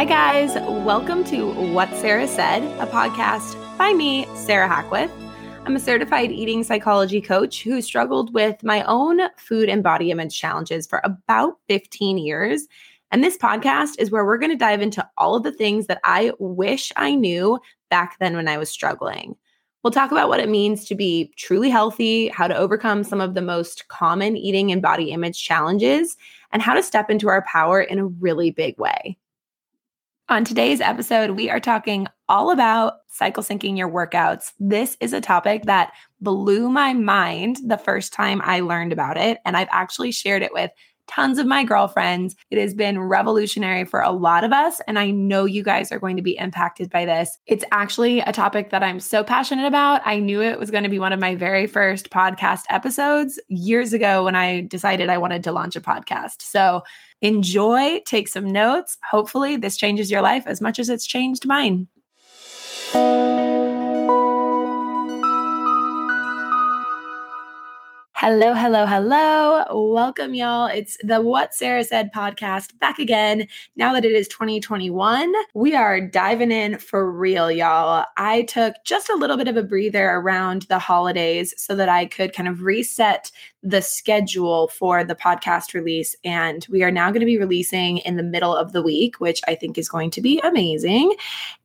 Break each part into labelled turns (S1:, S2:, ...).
S1: Hi, guys. Welcome to What Sarah Said, a podcast by me, Sarah Hackwith. I'm a certified eating psychology coach who struggled with my own food and body image challenges for about 15 years. And this podcast is where we're going to dive into all of the things that I wish I knew back then when I was struggling. We'll talk about what it means to be truly healthy, how to overcome some of the most common eating and body image challenges, and how to step into our power in a really big way. On today's episode, we are talking all about cycle syncing your workouts. This is a topic that blew my mind the first time I learned about it. And I've actually shared it with tons of my girlfriends. It has been revolutionary for a lot of us. And I know you guys are going to be impacted by this. It's actually a topic that I'm so passionate about. I knew it was going to be one of my very first podcast episodes years ago when I decided I wanted to launch a podcast. So enjoy, take some notes. Hopefully, this changes your life as much as it's changed mine. Hello, hello, hello. Welcome, y'all. It's the What Sarah Said podcast back again. Now that it is 2021, we are diving in for real, y'all. I took just a little bit of a breather around the holidays so that I could kind of reset the schedule for the podcast release. And we are now going to be releasing in the middle of the week, which I think is going to be amazing.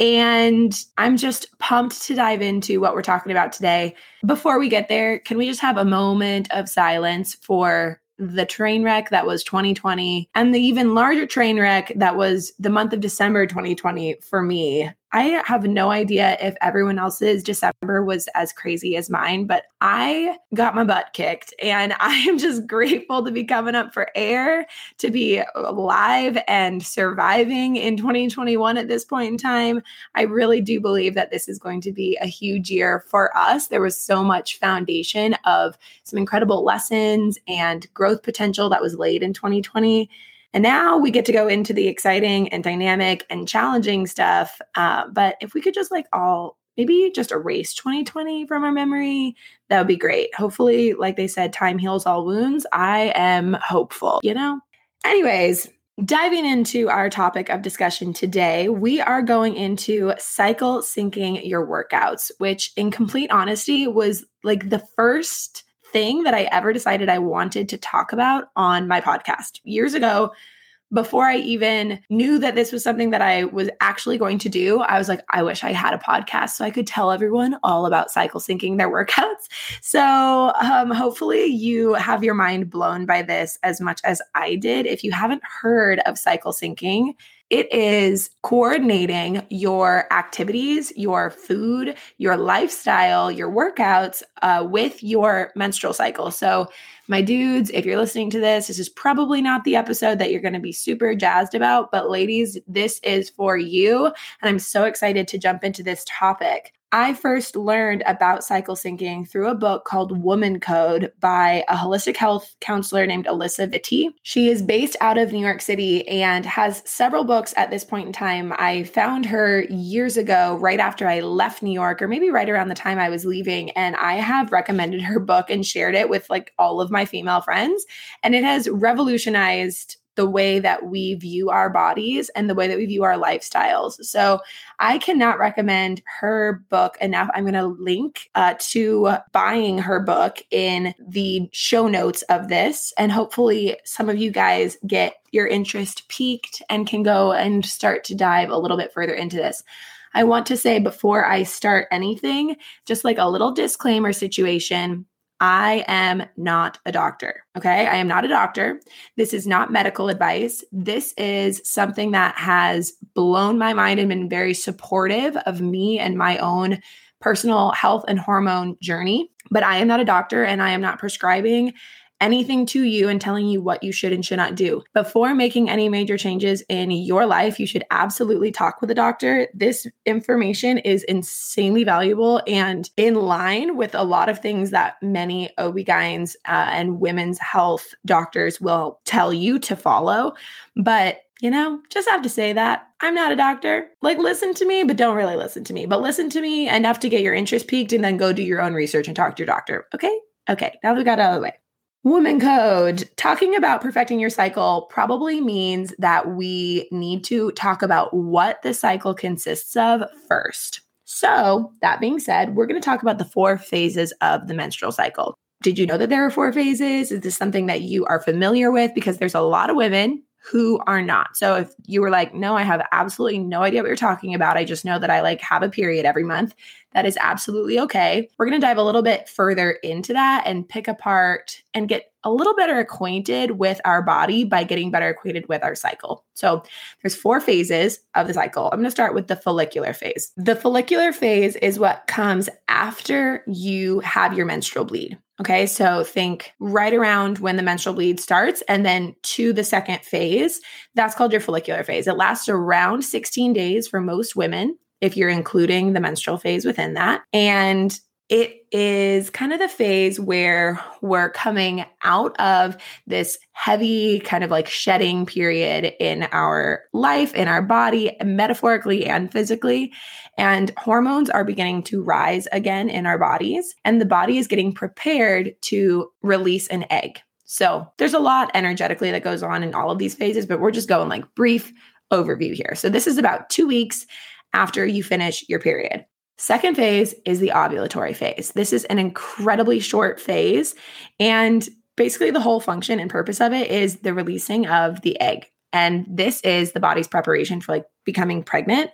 S1: And I'm just pumped to dive into what we're talking about today. Before we get there, can we just have a moment of silence for the train wreck that was 2020 and the even larger train wreck that was the month of December 2020 for me. I have no idea if everyone else's December was as crazy as mine, but I got my butt kicked and I am just grateful to be coming up for air, to be alive and surviving in 2021 at this point in time. I really do believe that this is going to be a huge year for us. There was so much foundation of some incredible lessons and growth potential that was laid in 2020 and now we get to go into the exciting and dynamic and challenging stuff. Uh, but if we could just like all maybe just erase 2020 from our memory, that would be great. Hopefully, like they said, time heals all wounds. I am hopeful, you know? Anyways, diving into our topic of discussion today, we are going into cycle syncing your workouts, which, in complete honesty, was like the first thing that I ever decided I wanted to talk about on my podcast. Years ago, before I even knew that this was something that I was actually going to do, I was like, I wish I had a podcast so I could tell everyone all about cycle syncing their workouts. So, um, hopefully, you have your mind blown by this as much as I did. If you haven't heard of cycle syncing, it is coordinating your activities, your food, your lifestyle, your workouts uh, with your menstrual cycle. So, my dudes, if you're listening to this, this is probably not the episode that you're going to be super jazzed about, but ladies, this is for you. And I'm so excited to jump into this topic. I first learned about cycle syncing through a book called Woman Code by a holistic health counselor named Alisa Vitti. She is based out of New York City and has several books at this point in time. I found her years ago, right after I left New York, or maybe right around the time I was leaving. And I have recommended her book and shared it with like all of my female friends. And it has revolutionized the way that we view our bodies and the way that we view our lifestyles. So I cannot recommend her book enough. I'm going to link uh, to buying her book in the show notes of this. And hopefully, some of you guys get your interest piqued and can go and start to dive a little bit further into this. I want to say before I start anything, just like a little disclaimer situation I am not a doctor. Okay. I am not a doctor. This is not medical advice. This is something that has blown my mind and been very supportive of me and my own personal health and hormone journey. But I am not a doctor and I am not prescribing anything to you and telling you what you should and should not do. Before making any major changes in your life, you should absolutely talk with a doctor. This information is insanely valuable and in line with a lot of things that many OB-GYNs uh, and women's health doctors will tell you to follow. But you know, just have to say that. I'm not a doctor. Like, listen to me, but don't really listen to me. But listen to me enough to get your interest piqued and then go do your own research and talk to your doctor. Okay? Okay. Now we got out of the way. Woman code. Talking about perfecting your cycle probably means that we need to talk about what the cycle consists of first. So, that being said, we're going to talk about the four phases of the menstrual cycle. Did you know that there are four phases? Is this something that you are familiar with? Because there's a lot of women who are not. So if you were like, no, I have absolutely no idea what you're talking about. I just know that I like have a period every month. That is absolutely okay. We're going to dive a little bit further into that and pick apart and get a little better acquainted with our body by getting better acquainted with our cycle. So there's four phases of the cycle. I'm going to start with the follicular phase. The follicular phase is what comes after you have your menstrual bleed. Okay, so think right around when the menstrual bleed starts and then to the second phase. That's called your follicular phase. It lasts around 16 days for most women if you're including the menstrual phase within that. And it is kind of the phase where we're coming out of this heavy kind of like shedding period in our life, in our body, metaphorically and physically. And hormones are beginning to rise again in our bodies, and the body is getting prepared to release an egg. So there's a lot energetically that goes on in all of these phases, but we're just going like brief overview here. So this is about two weeks after you finish your period. Second phase is the ovulatory phase. This is an incredibly short phase. And basically, the whole function and purpose of it is the releasing of the egg. And this is the body's preparation for like becoming pregnant.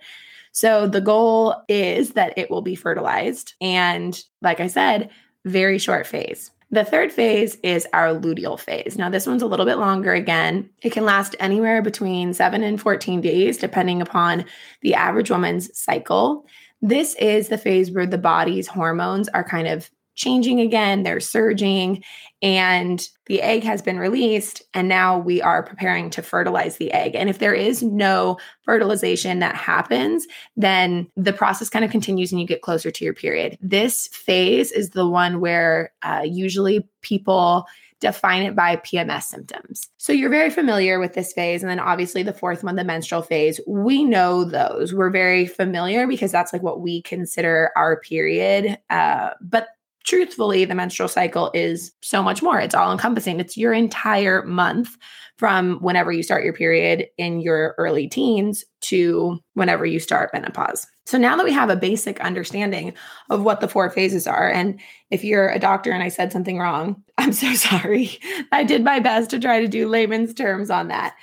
S1: So the goal is that it will be fertilized. And like I said, very short phase. The third phase is our luteal phase. Now, this one's a little bit longer again. It can last anywhere between seven and 14 days, depending upon the average woman's cycle. This is the phase where the body's hormones are kind of changing again, they're surging, and the egg has been released. And now we are preparing to fertilize the egg. And if there is no fertilization that happens, then the process kind of continues and you get closer to your period. This phase is the one where uh, usually people define it by PMS symptoms. So you're very familiar with this phase. And then obviously the fourth one, the menstrual phase, we know those. We're very familiar because that's like what we consider our period. Uh, but truthfully, the menstrual cycle is so much more. It's all encompassing, it's your entire month from whenever you start your period in your early teens to whenever you start menopause. So now that we have a basic understanding of what the four phases are, and if you're a doctor and I said something wrong, I'm so sorry. I did my best to try to do layman's terms on that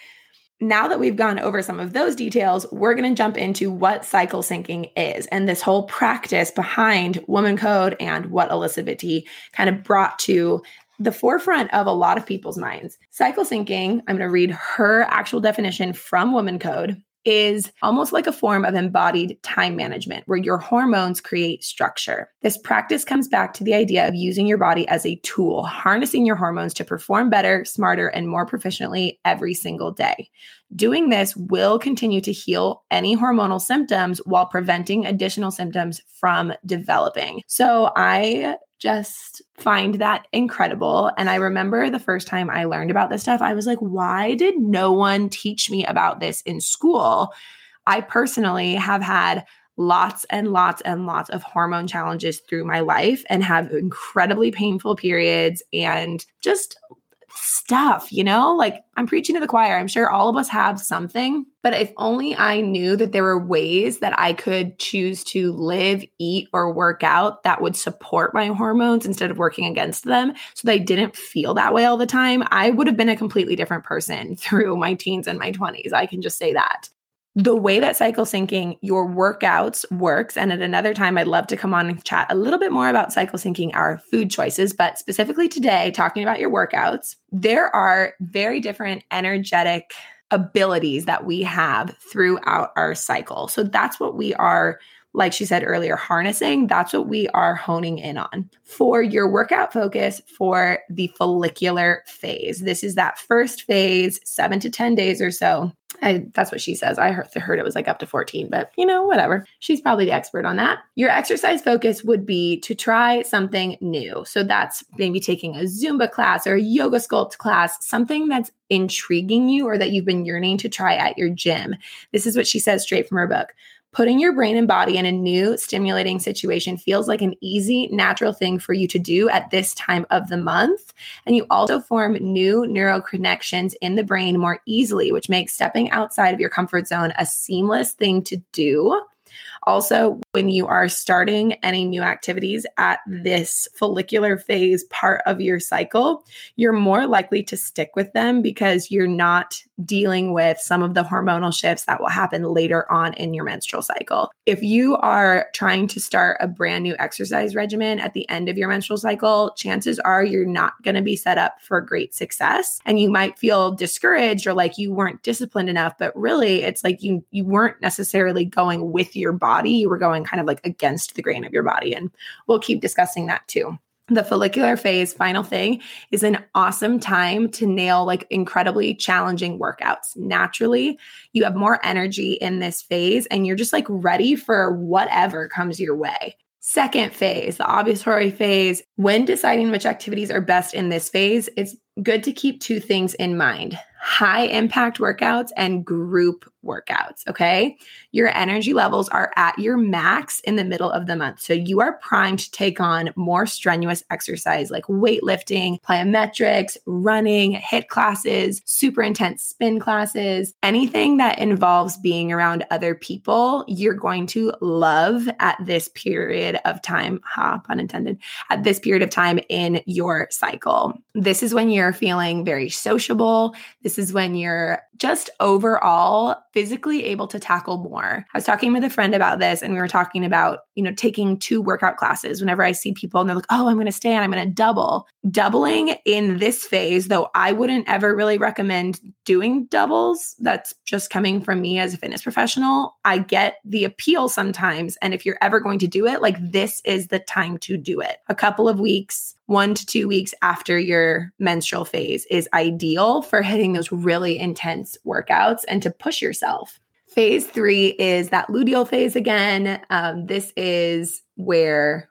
S1: now that we've gone over some of those details, we're going to jump into what cycle syncing is and this whole practice behind Woman Code and what Elizabeth kind of brought to the forefront of a lot of people's minds. Cycle syncing, I'm going to read her actual definition from Woman Code is almost like a form of embodied time management where your hormones create structure. This practice comes back to the idea of using your body as a tool, harnessing your hormones to perform better, smarter, and more proficiently every single day. Doing this will continue to heal any hormonal symptoms while preventing additional symptoms from developing. So I just find that incredible. And I remember the first time I learned about this stuff, I was like, why did no one teach me about this in school? I personally have had lots and lots and lots of hormone challenges through my life and have incredibly painful periods and just stuff, you know? Like I'm preaching to the choir. I'm sure all of us have something, but if only I knew that there were ways that I could choose to live, eat, or work out that would support my hormones instead of working against them so I didn't feel that way all the time, I would have been a completely different person through my teens and my 20s. I can just say that the way that cycle syncing your workouts works and at another time i'd love to come on and chat a little bit more about cycle syncing our food choices but specifically today talking about your workouts there are very different energetic abilities that we have throughout our cycle. So that's what we are like she said earlier, harnessing, that's what we are honing in on. For your workout focus for the follicular phase, this is that first phase, seven to 10 days or so. I, that's what she says. I heard, heard it was like up to 14, but you know, whatever. She's probably the expert on that. Your exercise focus would be to try something new. So that's maybe taking a Zumba class or a yoga sculpt class, something that's intriguing you or that you've been yearning to try at your gym. This is what she says straight from her book Putting your brain and body in a new stimulating situation feels like an easy, natural thing for you to do at this time of the month. And you also form new neural connections in the brain more easily, which makes stepping outside of your comfort zone a seamless thing to do. Also, when you are starting any new activities at this follicular phase part of your cycle, you're more likely to stick with them because you're not dealing with some of the hormonal shifts that will happen later on in your menstrual cycle. If you are trying to start a brand new exercise regimen at the end of your menstrual cycle, chances are you're not going to be set up for great success and you might feel discouraged or like you weren't disciplined enough, but really it's like you you weren't necessarily going with your body, you were going kind of like against the grain of your body and we'll keep discussing that too. The follicular phase final thing is an awesome time to nail like incredibly challenging workouts. Naturally you have more energy in this phase and you're just like ready for whatever comes your way. Second phase the ovulatory phase when deciding which activities are best in this phase it's good to keep two things in mind high impact workouts and group workouts. Okay. Your energy levels are at your max in the middle of the month. So you are primed to take on more strenuous exercise like weightlifting, plyometrics, running, HIIT classes, super intense spin classes, anything that involves being around other people, you're going to love at this period of time. Ha, pun intended, at this period of time in your cycle. This is when you're feeling very sociable. This is when you're just overall physically able to tackle more. I was talking with a friend about this and we were talking about, you know, taking two workout classes. Whenever I see people and they're like, "Oh, I'm going to stay and I'm going to double." Doubling in this phase, though I wouldn't ever really recommend doing doubles. That's just coming from me as a fitness professional. I get the appeal sometimes and if you're ever going to do it, like this is the time to do it. A couple of weeks one to two weeks after your menstrual phase is ideal for hitting those really intense workouts and to push yourself. Phase three is that luteal phase again. Um, this is where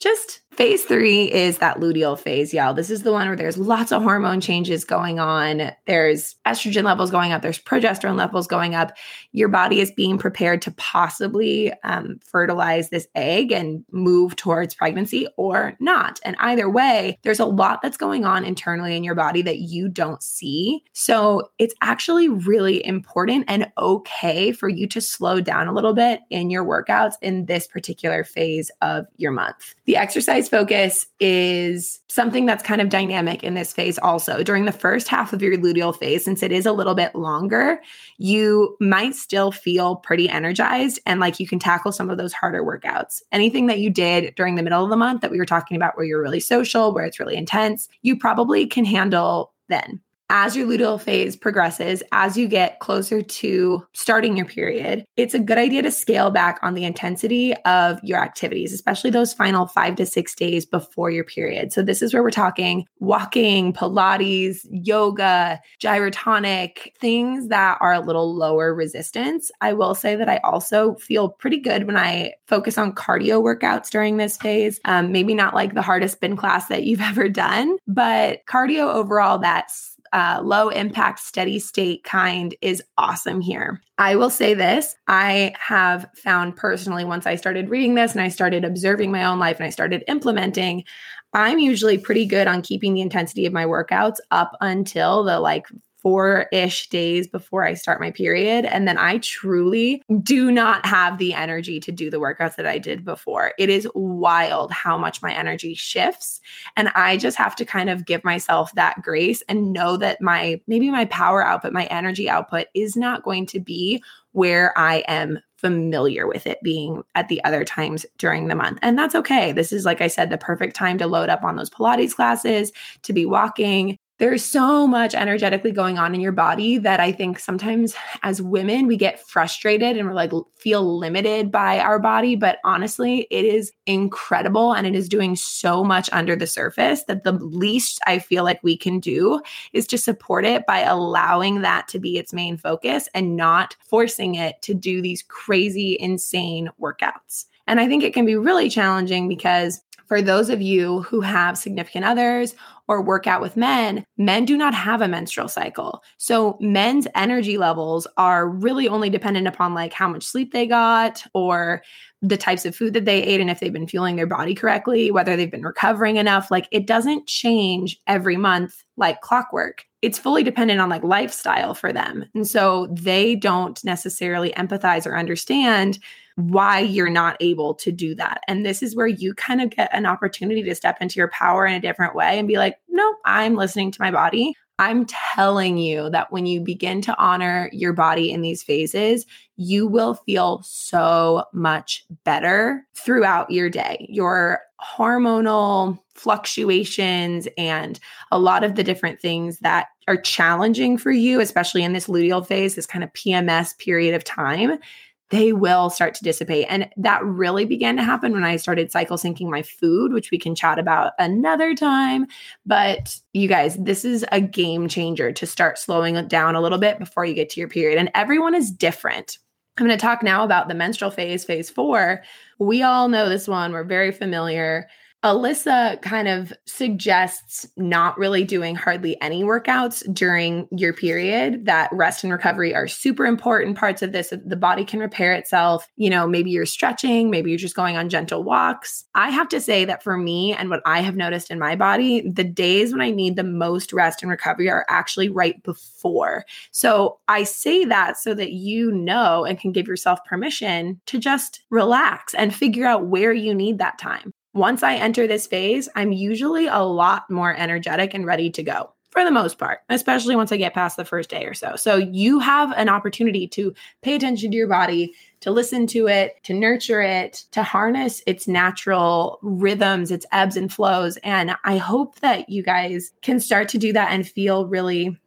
S1: just Phase three is that luteal phase, y'all. This is the one where there's lots of hormone changes going on. There's estrogen levels going up, there's progesterone levels going up. Your body is being prepared to possibly um, fertilize this egg and move towards pregnancy or not. And either way, there's a lot that's going on internally in your body that you don't see. So it's actually really important and okay for you to slow down a little bit in your workouts in this particular phase of your month. The exercise focus is something that's kind of dynamic in this phase also. During the first half of your luteal phase, since it is a little bit longer, you might still feel pretty energized and like you can tackle some of those harder workouts. Anything that you did during the middle of the month that we were talking about where you're really social, where it's really intense, you probably can handle then as your luteal phase progresses, as you get closer to starting your period, it's a good idea to scale back on the intensity of your activities, especially those final five to six days before your period. So, this is where we're talking walking, Pilates, yoga, gyrotonic, things that are a little lower resistance. I will say that I also feel pretty good when I focus on cardio workouts during this phase. Um, maybe not like the hardest spin class that you've ever done, but cardio overall, that's uh, low impact, steady state kind is awesome here. I will say this I have found personally, once I started reading this and I started observing my own life and I started implementing, I'm usually pretty good on keeping the intensity of my workouts up until the like four ish days before I start my period. And then I truly do not have the energy to do the workouts that I did before. It is wild how much my energy shifts. And I just have to kind of give myself that grace and know that my maybe my power output, my energy output is not going to be where I am familiar with it being at the other times during the month. And that's okay. This is, like I said, the perfect time to load up on those Pilates classes, to be walking, there's so much energetically going on in your body that I think sometimes as women we get frustrated and we're like feel limited by our body but honestly it is incredible and it is doing so much under the surface that the least I feel like we can do is to support it by allowing that to be its main focus and not forcing it to do these crazy insane workouts. And I think it can be really challenging because For those of you who have significant others or work out with men, men do not have a menstrual cycle. So men's energy levels are really only dependent upon like how much sleep they got or the types of food that they ate and if they've been fueling their body correctly, whether they've been recovering enough. Like it doesn't change every month like clockwork. It's fully dependent on like lifestyle for them. And so they don't necessarily empathize or understand why you're not able to do that. And this is where you kind of get an opportunity to step into your power in a different way and be like, no, I'm listening to my body. I'm telling you that when you begin to honor your body in these phases, you will feel so much better throughout your day. Your hormonal fluctuations and a lot of the different things that are challenging for you, especially in this luteal phase, this kind of PMS period of time, they will start to dissipate. And that really began to happen when I started cycle syncing my food, which we can chat about another time. But you guys, this is a game changer to start slowing down a little bit before you get to your period. And everyone is different. I'm going to talk now about the menstrual phase, phase four. We all know this one, we're very familiar. Alisa kind of suggests not really doing hardly any workouts during your period, that rest and recovery are super important parts of this. The body can repair itself. You know, maybe you're stretching, maybe you're just going on gentle walks. I have to say that for me and what I have noticed in my body, the days when I need the most rest and recovery are actually right before. So I say that so that you know and can give yourself permission to just relax and figure out where you need that time once I enter this phase, I'm usually a lot more energetic and ready to go for the most part, especially once I get past the first day or so. So you have an opportunity to pay attention to your body, to listen to it, to nurture it, to harness its natural rhythms, its ebbs and flows. And I hope that you guys can start to do that and feel really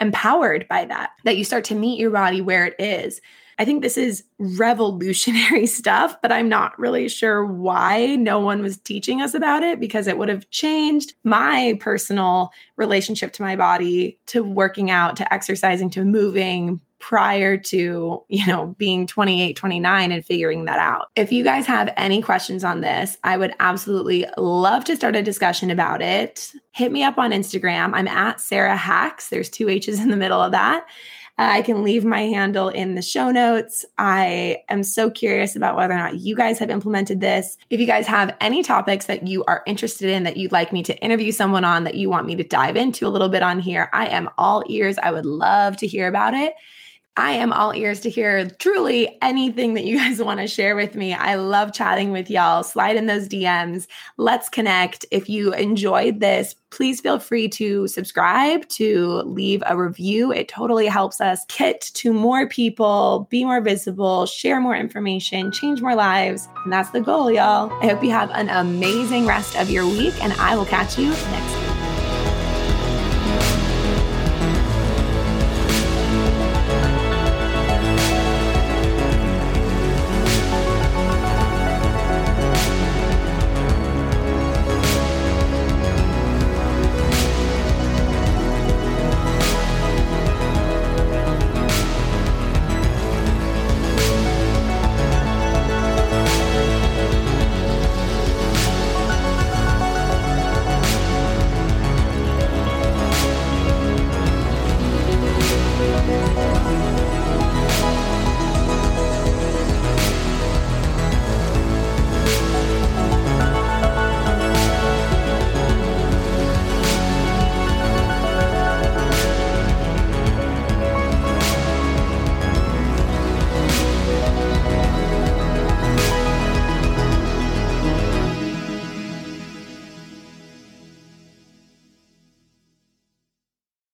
S1: empowered by that, that you start to meet your body where it is I think this is revolutionary stuff, but I'm not really sure why no one was teaching us about it because it would have changed my personal relationship to my body, to working out, to exercising, to moving prior to, you know, being 28, 29 and figuring that out. If you guys have any questions on this, I would absolutely love to start a discussion about it. Hit me up on Instagram. I'm at Sarah Hacks. There's two H's in the middle of that. Uh, I can leave my handle in the show notes. I am so curious about whether or not you guys have implemented this. If you guys have any topics that you are interested in that you'd like me to interview someone on that you want me to dive into a little bit on here, I am all ears. I would love to hear about it. I am all ears to hear truly anything that you guys want to share with me. I love chatting with y'all. Slide in those DMs. Let's connect. If you enjoyed this, please feel free to subscribe, to leave a review. It totally helps us get to more people, be more visible, share more information, change more lives. And that's the goal, y'all. I hope you have an amazing rest of your week, and I will catch you next time.